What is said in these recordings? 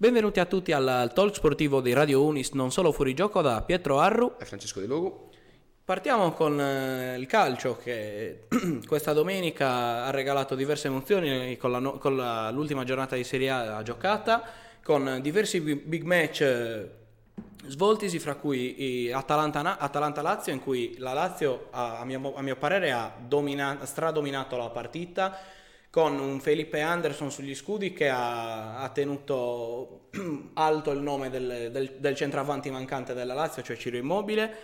Benvenuti a tutti al talk sportivo di Radio Unis, non solo fuori gioco da Pietro Arru e Francesco De Logo. Partiamo con eh, il calcio che questa domenica ha regalato diverse emozioni con, la, con la, l'ultima giornata di Serie A giocata, con diversi big match eh, svoltisi, fra cui Atalanta, Atalanta-Lazio, in cui la Lazio, a, mio, a mio parere, ha domina, stradominato la partita con un Felipe Anderson sugli scudi che ha, ha tenuto alto il nome del, del, del, centravanti mancante della Lazio, cioè Ciro Immobile,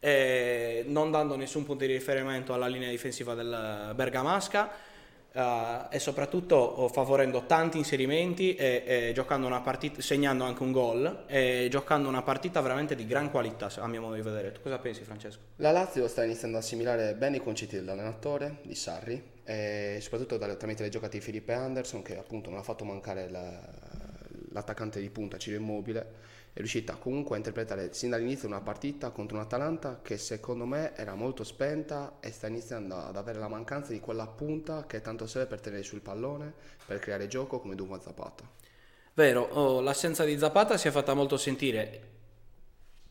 eh, non dando nessun punto di riferimento alla linea difensiva del Bergamasca. Uh, e soprattutto favorendo tanti inserimenti e, e giocando una partita, segnando anche un gol e giocando una partita veramente di gran qualità a mio modo di vedere. Tu cosa pensi Francesco? La Lazio sta iniziando ad assimilare bene i concetti dell'allenatore, di Sarri, e soprattutto dalle, tramite le giocate di Felipe Anderson che appunto non ha fatto mancare la, l'attaccante di punta Ciro Immobile è riuscita comunque a interpretare sin dall'inizio una partita contro un Atalanta che secondo me era molto spenta e sta iniziando ad avere la mancanza di quella punta che tanto serve per tenere sul pallone, per creare gioco come Duma Zapata. Vero, oh, l'assenza di Zapata si è fatta molto sentire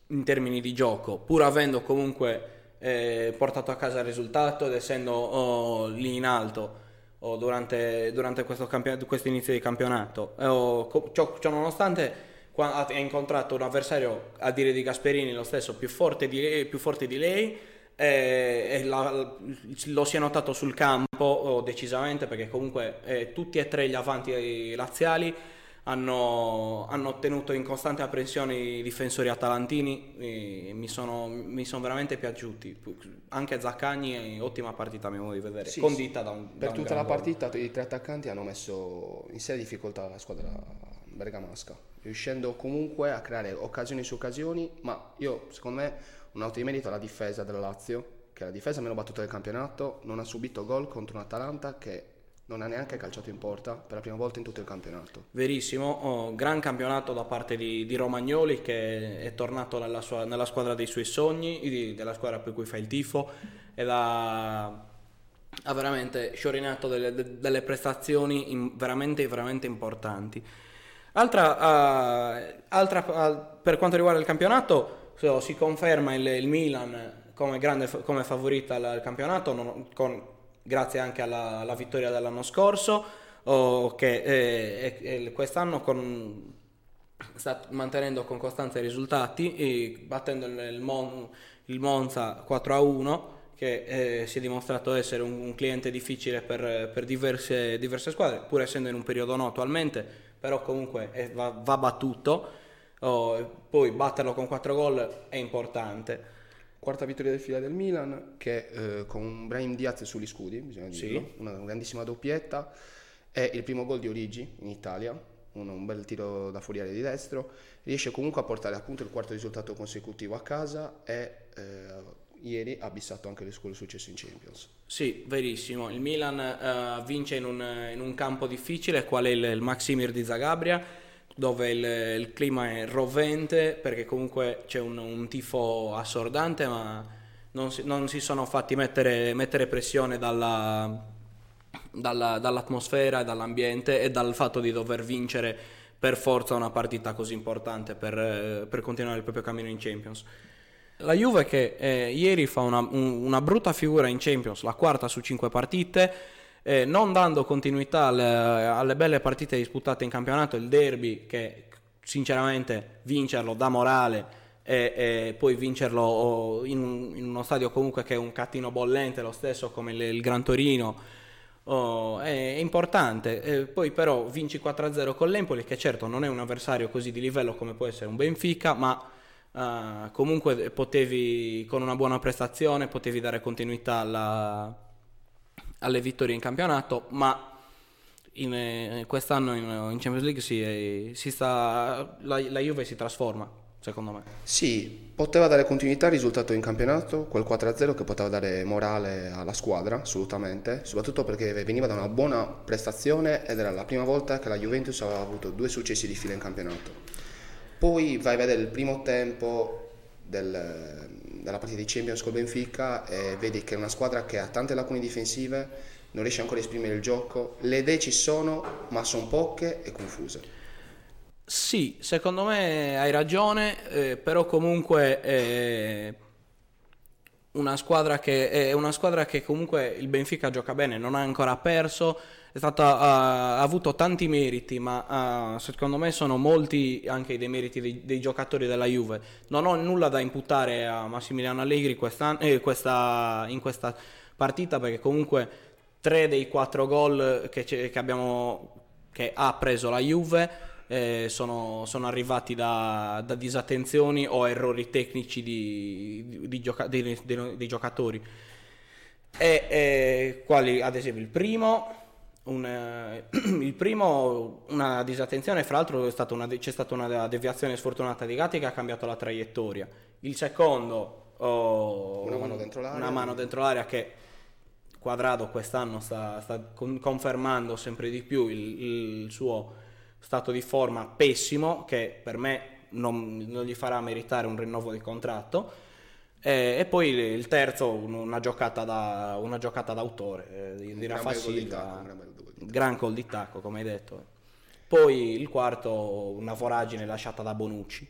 in termini di gioco, pur avendo comunque eh, portato a casa il risultato ed essendo oh, lì in alto oh, durante, durante questo, campion- questo, inizio di campionato. Oh, ciò, ciò, nonostante ha incontrato un avversario, a dire di Gasperini, lo stesso più forte di lei, più forte di lei eh, e la, lo si è notato sul campo oh, decisamente perché comunque eh, tutti e tre gli avanti laziali hanno, hanno ottenuto in costante apprensione i difensori atalantini mi sono, mi sono veramente piaciuti. Anche Zaccagni ottima partita a mio modo di vedere sì, condita sì. da un per da tutta la partita i tre attaccanti hanno messo in seria difficoltà la squadra bergamasca riuscendo comunque a creare occasioni su occasioni ma io secondo me un auto di merito alla difesa della Lazio che è la difesa meno battuta del campionato non ha subito gol contro un Atalanta che non ha neanche calciato in porta per la prima volta in tutto il campionato. Verissimo, oh, gran campionato da parte di, di Romagnoli che è tornato nella, sua, nella, squadra dei suoi sogni, di, della squadra per cui fa il tifo ed ha, ha veramente sciorinato delle, delle prestazioni in, veramente, veramente importanti. Altra, uh, altra uh, per quanto riguarda il campionato, so, si conferma il, il Milan come, grande, come favorita al campionato non, con grazie anche alla, alla vittoria dell'anno scorso, oh, che eh, eh, quest'anno con, sta mantenendo con costanza i risultati, battendo il, Mon, il Monza 4 a 1 che eh, si è dimostrato essere un, un cliente difficile per, per diverse, diverse, squadre, pur essendo in un periodo no attualmente, però comunque è, va, va, battuto, oh, poi batterlo con 4 gol è importante. Quarta vittoria del fila del Milan che eh, con Brahim Diaz sugli scudi, bisogna dirlo, sì. una grandissima doppietta, è il primo gol di Origi in Italia, un, un bel tiro da fuori di destro, riesce comunque a portare appunto il quarto risultato consecutivo a casa e eh, ieri ha bissato anche il suo successo in Champions. Sì, verissimo, il Milan uh, vince in un, in un, campo difficile, qual è il, il Maximir di Zagabria, dove il, il, clima è rovente perché comunque c'è un, un tifo assordante ma non si, non si sono fatti mettere, mettere pressione dalla, dalla, dall'atmosfera dall'ambiente e dal fatto di dover vincere per forza una partita così importante per, per continuare il proprio cammino in Champions. La Juve che eh, ieri fa una, un, una brutta figura in Champions, la quarta su cinque partite, eh, non dando continuità alle, alle, belle partite disputate in campionato, il derby che sinceramente vincerlo da morale e, e poi vincerlo in, un, in, uno stadio comunque che è un cattino bollente, lo stesso come il, il Gran Torino, oh, è, è, importante. Eh, poi però vinci 4-0 con l'Empoli che certo non è un avversario così di livello come può essere un Benfica, ma... Uh, comunque potevi con una buona prestazione potevi dare continuità alla, alle vittorie in campionato, ma in, eh, quest'anno in, in, Champions League si, si sta, la, la, Juve si trasforma, secondo me. Sì, poteva dare continuità al risultato in campionato, quel 4-0 che poteva dare morale alla squadra, assolutamente, soprattutto perché veniva da una buona prestazione ed era la prima volta che la Juventus aveva avuto due successi di fila in campionato. Poi vai a vedere il primo tempo del, dalla partita di Champions col Benfica e vedi che è una squadra che ha tante lacune difensive, non riesce ancora a esprimere il gioco, le idee ci sono ma sono poche e confuse. Sì, secondo me hai ragione, eh, però comunque è una squadra che, è una squadra che comunque il Benfica gioca bene, non ha ancora perso, stata, ha, ha avuto tanti meriti, ma uh, secondo me sono molti anche i demeriti dei, dei, giocatori della Juve. Non ho nulla da imputare a Massimiliano Allegri eh, questa, in questa partita perché comunque tre dei quattro gol che, che, abbiamo, che ha preso la Juve eh, sono, sono, arrivati da, da, disattenzioni o errori tecnici di, di, di, gioca- di giocatori. E, e, quali ad esempio il primo, un, eh, il primo una disattenzione, fra l'altro stata una, c'è stata una deviazione sfortunata di Gatti che ha cambiato la traiettoria. Il secondo, oh, una, mano dentro l'area. una mano dentro l'area che Quadrado quest'anno sta, sta confermando sempre di più il, il suo stato di forma pessimo che per me non, non gli farà meritare un rinnovo di contratto. E, e poi il terzo, una giocata, da, una giocata d'autore eh, di, di Rafa Silva, gran col di tacco, come hai detto. Poi il quarto, una voragine lasciata da Bonucci,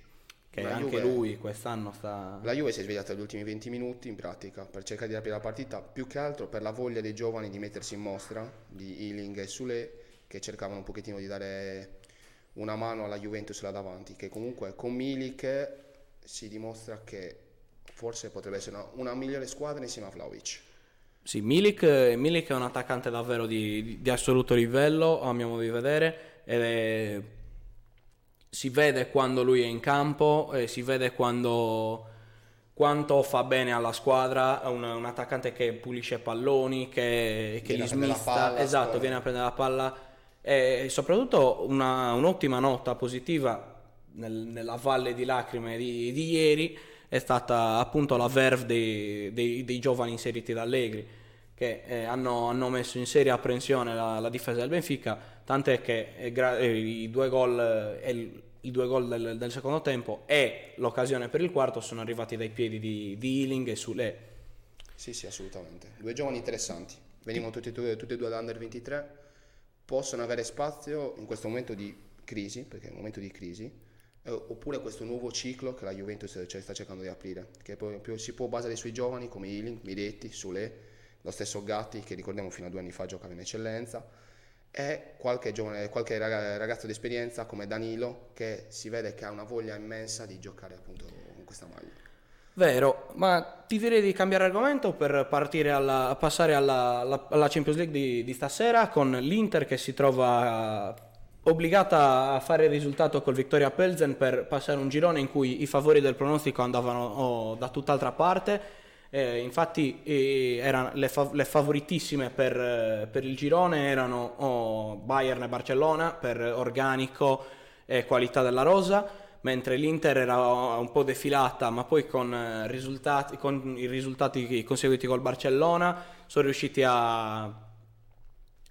che la anche Juve, lui quest'anno sta... La Juve si è svegliata negli ultimi 20 minuti in pratica per cercare di aprire la partita, più che altro per la voglia dei giovani di mettersi in mostra, di Ealing e Sule, che cercavano un pochettino di dare una mano alla Juventus là davanti, che comunque con Milik si dimostra che forse potrebbe essere una, una migliore squadra insieme a Vlaovic. Sì, Milik, Milik è un attaccante davvero di, di, di, assoluto livello, a mio modo di vedere, ed si vede quando lui è in campo, si vede quando, quanto fa bene alla squadra, è un, un attaccante che pulisce palloni, che, che li smista, palla, esatto, viene a prendere la palla. E soprattutto una, un'ottima nota positiva nel, nella valle di lacrime di, di, ieri è stata appunto la verve dei, dei, dei giovani inseriti da Allegri che eh, hanno, hanno, messo in seria apprensione la, la, difesa del Benfica tant'è che eh, gra- eh, i due gol, eh, i due gol del, del, secondo tempo e l'occasione per il quarto sono arrivati dai piedi di, di Ealing e Sule. Sì sì assolutamente. Due giovani interessanti. Venivano tutti, tutti e due dall'Under 23 possono avere spazio in questo momento di crisi, perché è un momento di crisi, eh, oppure questo nuovo ciclo che la Juventus sta cercando di aprire, che poi si può basare sui giovani come Ealing, Miretti, Sule, lo stesso Gatti che ricordiamo fino a due anni fa giocava in eccellenza, e qualche, giovane, qualche ragazzo di esperienza come Danilo che si vede che ha una voglia immensa di giocare appunto con questa maglia. Vero, ma ti direi di cambiare argomento per alla, passare alla, alla, alla, Champions League di, di, stasera con l'Inter che si trova obbligata a fare il risultato col Victoria Pelzen per passare un girone in cui i favori del pronostico andavano oh, da tutt'altra parte. Eh, infatti eh, erano le, fav- le, favoritissime per, eh, per, il girone erano oh, Bayern e Barcellona per organico e qualità della rosa mentre l'Inter era un po' defilata, ma poi con, eh, risultati, con i risultati conseguiti col Barcellona sono riusciti a,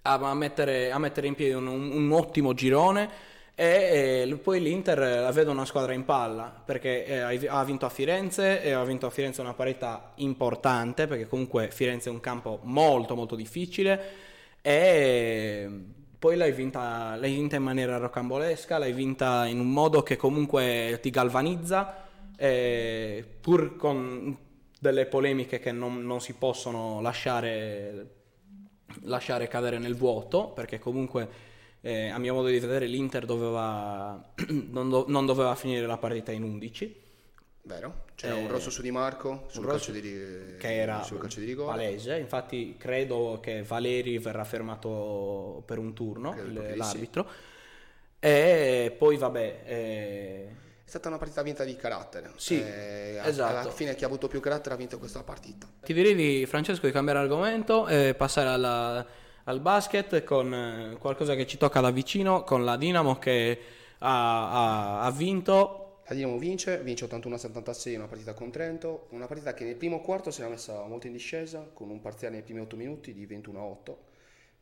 a, mettere, a mettere, in piedi un, un ottimo girone. E, e, poi l'Inter la vedo una squadra in palla perché eh, ha vinto a Firenze e ha vinto a Firenze una parità importante perché comunque Firenze è un campo molto molto difficile e poi l'hai vinta, l'hai vinta in maniera rocambolesca, l'hai vinta in un modo che comunque ti galvanizza, eh, pur con delle polemiche che non, non si possono lasciare, lasciare, cadere nel vuoto, perché comunque eh, a mio modo di vedere l'Inter doveva, non, do, non doveva finire la partita in 11 Vero, c'era eh, un rosso su Di Marco sul calcio di, che era sul calcio di rigore. palese, infatti credo che Valeri verrà fermato per un turno, il, l'arbitro. Sì. E poi vabbè... Eh... È stata una partita vinta di carattere. Sì, eh, esatto. Alla fine chi ha avuto più carattere ha vinto questa partita. Ti direi di Francesco di cambiare argomento e passare alla, al basket con eh, qualcosa che ci tocca da vicino, con la Dinamo che ha, ha, ha vinto la Dinamo vince, vince 81-76 una partita con Trento, una partita che nel primo quarto si era messa molto in discesa, con un parziale nei primi 8 minuti di 21-8,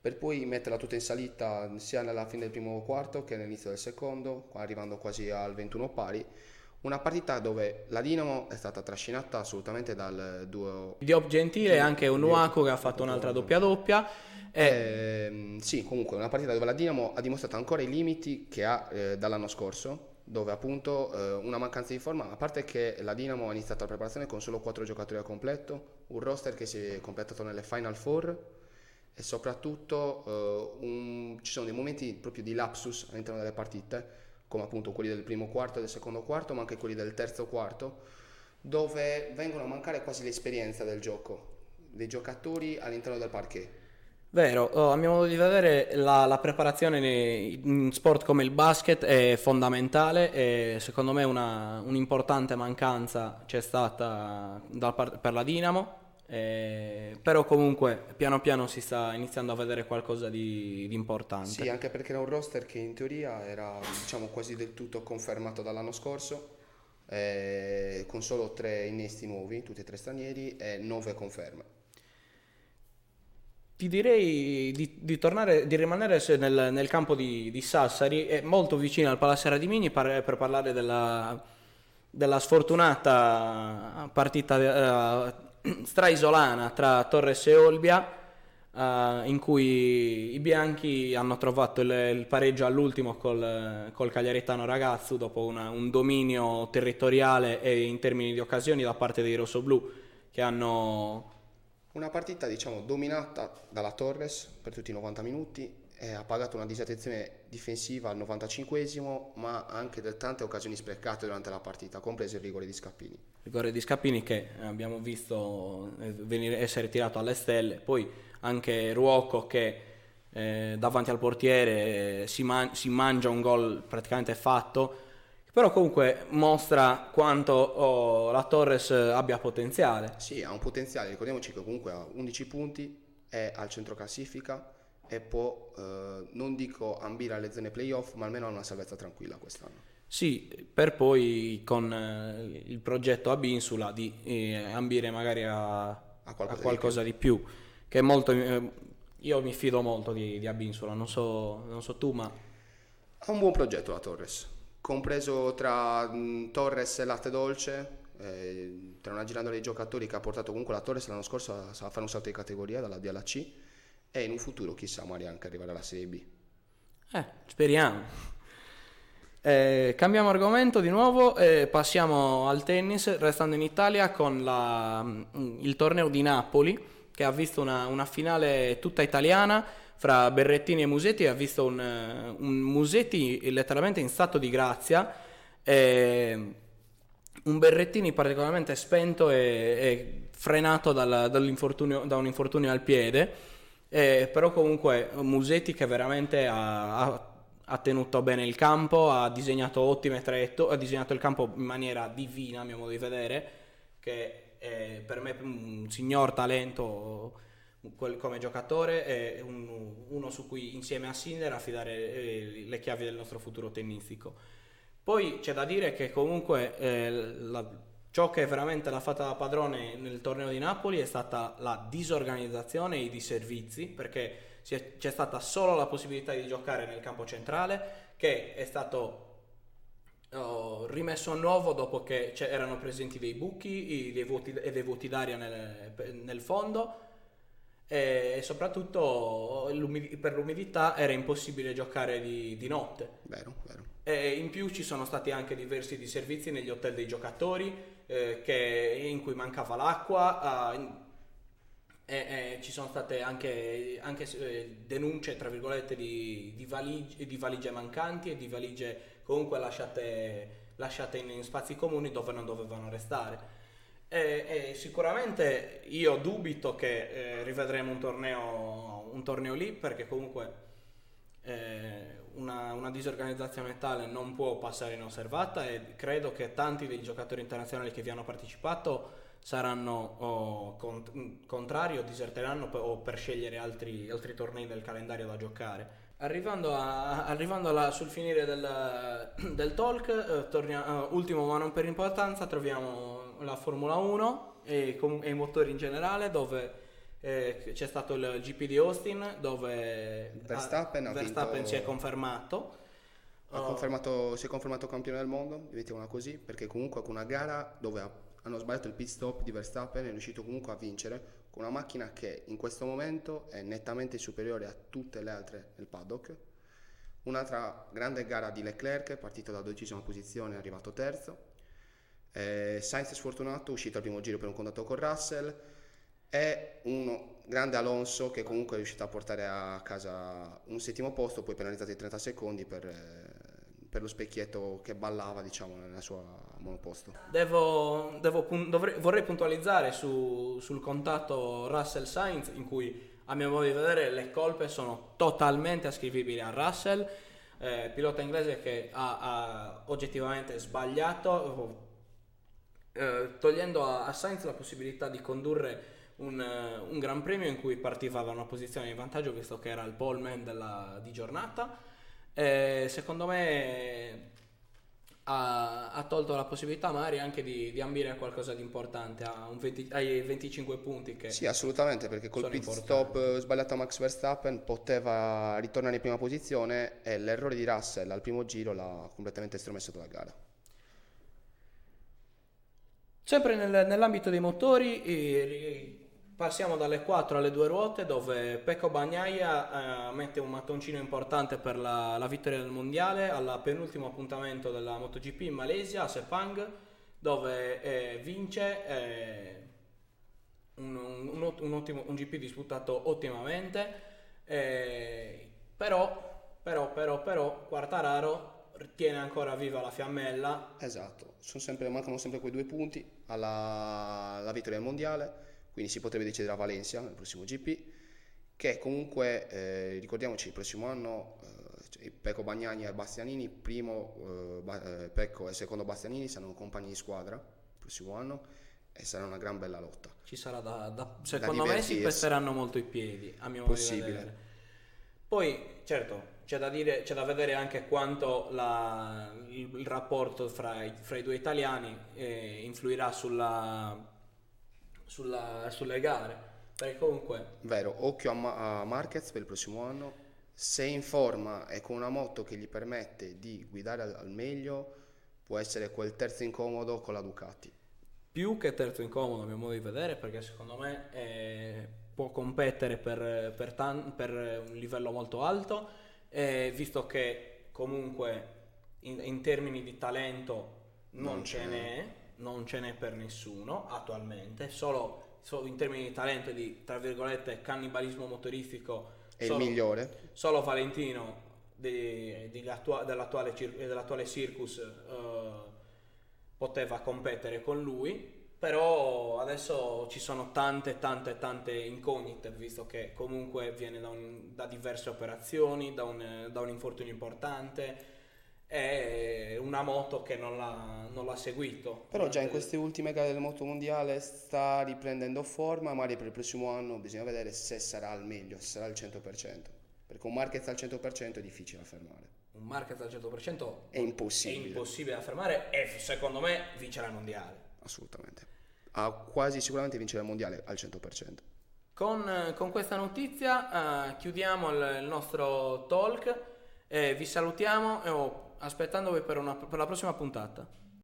per poi metterla tutta in salita sia nella fine del primo quarto che all'inizio del secondo, arrivando quasi al 21 pari. Una partita dove la Dinamo è stata trascinata assolutamente dal duo Diop Gentile e anche un Nuaku che ha fatto un'altra doppia doppia. E... Eh, sì, comunque una partita dove la Dinamo ha dimostrato ancora i limiti che ha eh, dall'anno scorso, dove appunto eh, una mancanza di forma, a parte che la Dinamo ha iniziato la preparazione con solo 4 giocatori a completo, un roster che si è completato nelle Final Four e soprattutto eh, un, ci sono dei momenti proprio di lapsus all'interno delle partite come appunto quelli del primo quarto e del secondo quarto, ma anche quelli del terzo quarto, dove vengono a mancare quasi l'esperienza del gioco, dei giocatori all'interno del parquet. Vero, oh, a mio modo di vedere la, la, preparazione in sport come il basket è fondamentale e secondo me una, un'importante mancanza c'è stata da, per la Dinamo eh, però comunque piano piano si sta iniziando a vedere qualcosa di, di, importante. Sì, anche perché era un roster che in teoria era diciamo, quasi del tutto confermato dall'anno scorso, eh, con solo tre innesti nuovi, tutti e tre stranieri, e nove conferme. Ti direi di, di, tornare, di rimanere nel, nel campo di, di, Sassari, è molto vicino al Palassera di Mini per, per parlare della, della, sfortunata partita. Uh, straisolana tra Torres e Olbia uh, in cui i bianchi hanno trovato il, il pareggio all'ultimo col, col Cagliaritano ragazzo dopo una, un dominio territoriale e in termini di occasioni da parte dei rossoblù che hanno una partita diciamo dominata dalla Torres per tutti i 90 minuti eh, ha pagato una disattenzione difensiva al 95esimo, ma anche del tante occasioni sprecate durante la partita, compreso il rigore di Scappini. Il rigore di Scappini che abbiamo visto eh, venire, essere tirato alle stelle, poi anche Ruocco che eh, davanti al portiere eh, si, man- si, mangia un gol praticamente fatto, però comunque mostra quanto oh, la Torres abbia potenziale. Sì, ha un potenziale, ricordiamoci che comunque ha 11 punti, è al centro classifica e può, eh, non dico ambire alle zone playoff, ma almeno a una salvezza tranquilla quest'anno. Sì, per poi con eh, il progetto Abinsula di eh, ambire magari a, a qualcosa, a qualcosa di, più. di, più. che è molto... Eh, io mi fido molto di, di Abinsula, non so, non so tu, ma... Ha un buon progetto la Torres, compreso tra mh, Torres e Latte Dolce, eh, tra una girando dei giocatori che ha portato comunque la Torres l'anno scorso a, a fare un salto di categoria dalla D alla C e in un futuro chissà magari anche arrivare alla Serie B. Eh, speriamo. Eh, cambiamo argomento di nuovo e passiamo al tennis, restando in Italia con la, mm, il torneo di Napoli che ha visto una, una, finale tutta italiana fra Berrettini e Musetti, ha visto un, un Musetti letteralmente in stato di grazia, e un Berrettini particolarmente spento e, e frenato dal, da un infortunio al piede eh, però comunque Musetti che veramente ha, ha, ha, tenuto bene il campo, ha disegnato ottime traiettorie, ha disegnato il campo in maniera divina a mio modo di vedere, che è per me un signor talento come giocatore è un, uno su cui insieme a Sinner affidare eh, le chiavi del nostro futuro tennistico. Poi c'è da dire che comunque eh, la, Ciò che veramente l'ha fatta da padrone nel torneo di Napoli è stata la disorganizzazione e i disservizi, perché c'è stata solo la possibilità di giocare nel campo centrale, che è stato oh, rimesso a nuovo dopo che erano presenti dei buchi dei vuoti, e dei vuoti d'aria nel, nel fondo e soprattutto per l'umidità era impossibile giocare di, di notte. Vero, vero. E in più ci sono stati anche diversi disservizi negli hotel dei giocatori eh, che, in cui mancava l'acqua. Eh, e, e, ci sono state anche, anche eh, denunce tra virgolette di, di, valigie, di, valigie, mancanti e di valigie comunque lasciate, lasciate in, in spazi comuni dove non dovevano restare. E, e, sicuramente io dubito che eh, rivedremo un torneo, un torneo, lì perché comunque eh, una, una, disorganizzazione tale non può passare inosservata e credo che tanti dei giocatori internazionali che vi hanno partecipato saranno oh, cont- contrari o diserteranno per, o per scegliere altri, altri, tornei del calendario da giocare. Arrivando, a, arrivando alla, sul finire del, del talk, eh, tornia, uh, ultimo ma non per importanza, troviamo la Formula 1 e, com- e i motori in generale dove eh, c'è stato il GP di Austin dove Verstappen, ha, Verstappen si è confermato Oh. Confermato, si è confermato campione del mondo, mettiamola così, perché comunque con una gara dove hanno sbagliato il pit stop di Verstappen è riuscito comunque a vincere con una macchina che in questo momento è nettamente superiore a tutte le altre nel paddock. Un'altra grande gara di Leclerc, partito dalla dodicesima posizione, è arrivato terzo. Eh, Sainz è sfortunato, uscito al primo giro per un contatto con Russell. E uno grande Alonso che comunque è riuscito a portare a casa un settimo posto, poi penalizzato di 30 secondi per, eh, per lo specchietto che ballava diciamo nella sua monoposto. Devo, devo, dovrei, vorrei puntualizzare su, sul contatto Russell Sainz in cui a mio modo di vedere le colpe sono totalmente ascrivibili a Russell, eh, pilota inglese che ha, ha oggettivamente sbagliato, eh, togliendo a, a, Sainz la possibilità di condurre un, un, Gran Premio in cui partiva da una posizione di vantaggio visto che era il poleman della, di giornata. Eh, secondo me ha, ha, tolto la possibilità magari anche di, di ambire a qualcosa di importante, 20, ai 25 punti che Sì, assolutamente, perché col pit stop sbagliato a Max Verstappen poteva ritornare in prima posizione e l'errore di Russell al primo giro l'ha completamente estromesso dalla gara. Sempre nel, nell'ambito dei motori, eh, Passiamo dalle 4 alle 2 ruote dove Pecco Bagnaia eh, mette un mattoncino importante per la, la, vittoria del mondiale al penultimo appuntamento della MotoGP in Malesia a Sepang dove eh, vince eh, un, un, un, ottimo, un, GP disputato ottimamente eh, però, però, però, però Quartararo tiene ancora viva la fiammella. Esatto, sempre, mancano sempre quei due punti alla, alla vittoria del mondiale quindi si potrebbe decidere a Valencia nel prossimo GP, che comunque eh, ricordiamoci il prossimo anno eh, Pecco Bagnani e Bastianini, primo eh, eh, Pecco e secondo Bastianini saranno compagni di squadra il prossimo anno e sarà una gran bella lotta. Ci sarà da, da secondo da me si pesteranno molto i piedi, a mio modo Possibile. di vedere. Poi, certo, c'è da, dire, c'è da vedere anche quanto la, il, il, rapporto fra i, fra i due italiani eh, influirà sulla sulla, sulle gare. Perché comunque... Vero, occhio a, Ma- a Marquez per il prossimo anno. Se in forma e con una moto che gli permette di guidare al, al meglio, può essere quel terzo incomodo con la Ducati. Più che terzo incomodo, a mio modo di vedere, perché secondo me eh, può competere per, per, tan- per, un livello molto alto, eh, visto che comunque in, in termini di talento non, non ce n'è non ce n'è per nessuno attualmente, solo, solo in termini di talento e di, tra virgolette, cannibalismo motoristico. È solo, il migliore. Solo Valentino di, di attua, dell'attuale, dell'attuale, Circus uh, poteva competere con lui, però adesso ci sono tante tante tante incognite, visto che comunque viene da, un, da diverse operazioni, da un, da un infortunio importante è una moto che non l'ha, non l'ha seguito. Però già in queste ultime gare del moto mondiale sta riprendendo forma, magari per il prossimo anno bisogna vedere se sarà al meglio, se sarà al 100%, perché un Marquez al 100% è difficile da fermare. Un Marquez al 100% è impossibile. È impossibile da fermare e secondo me vincerà il mondiale. Assolutamente. Ha quasi sicuramente vincerà il mondiale al 100%. Con, con questa notizia uh, chiudiamo il, il, nostro talk, eh, vi salutiamo e oh, aspettandovi per, una, per la prossima puntata.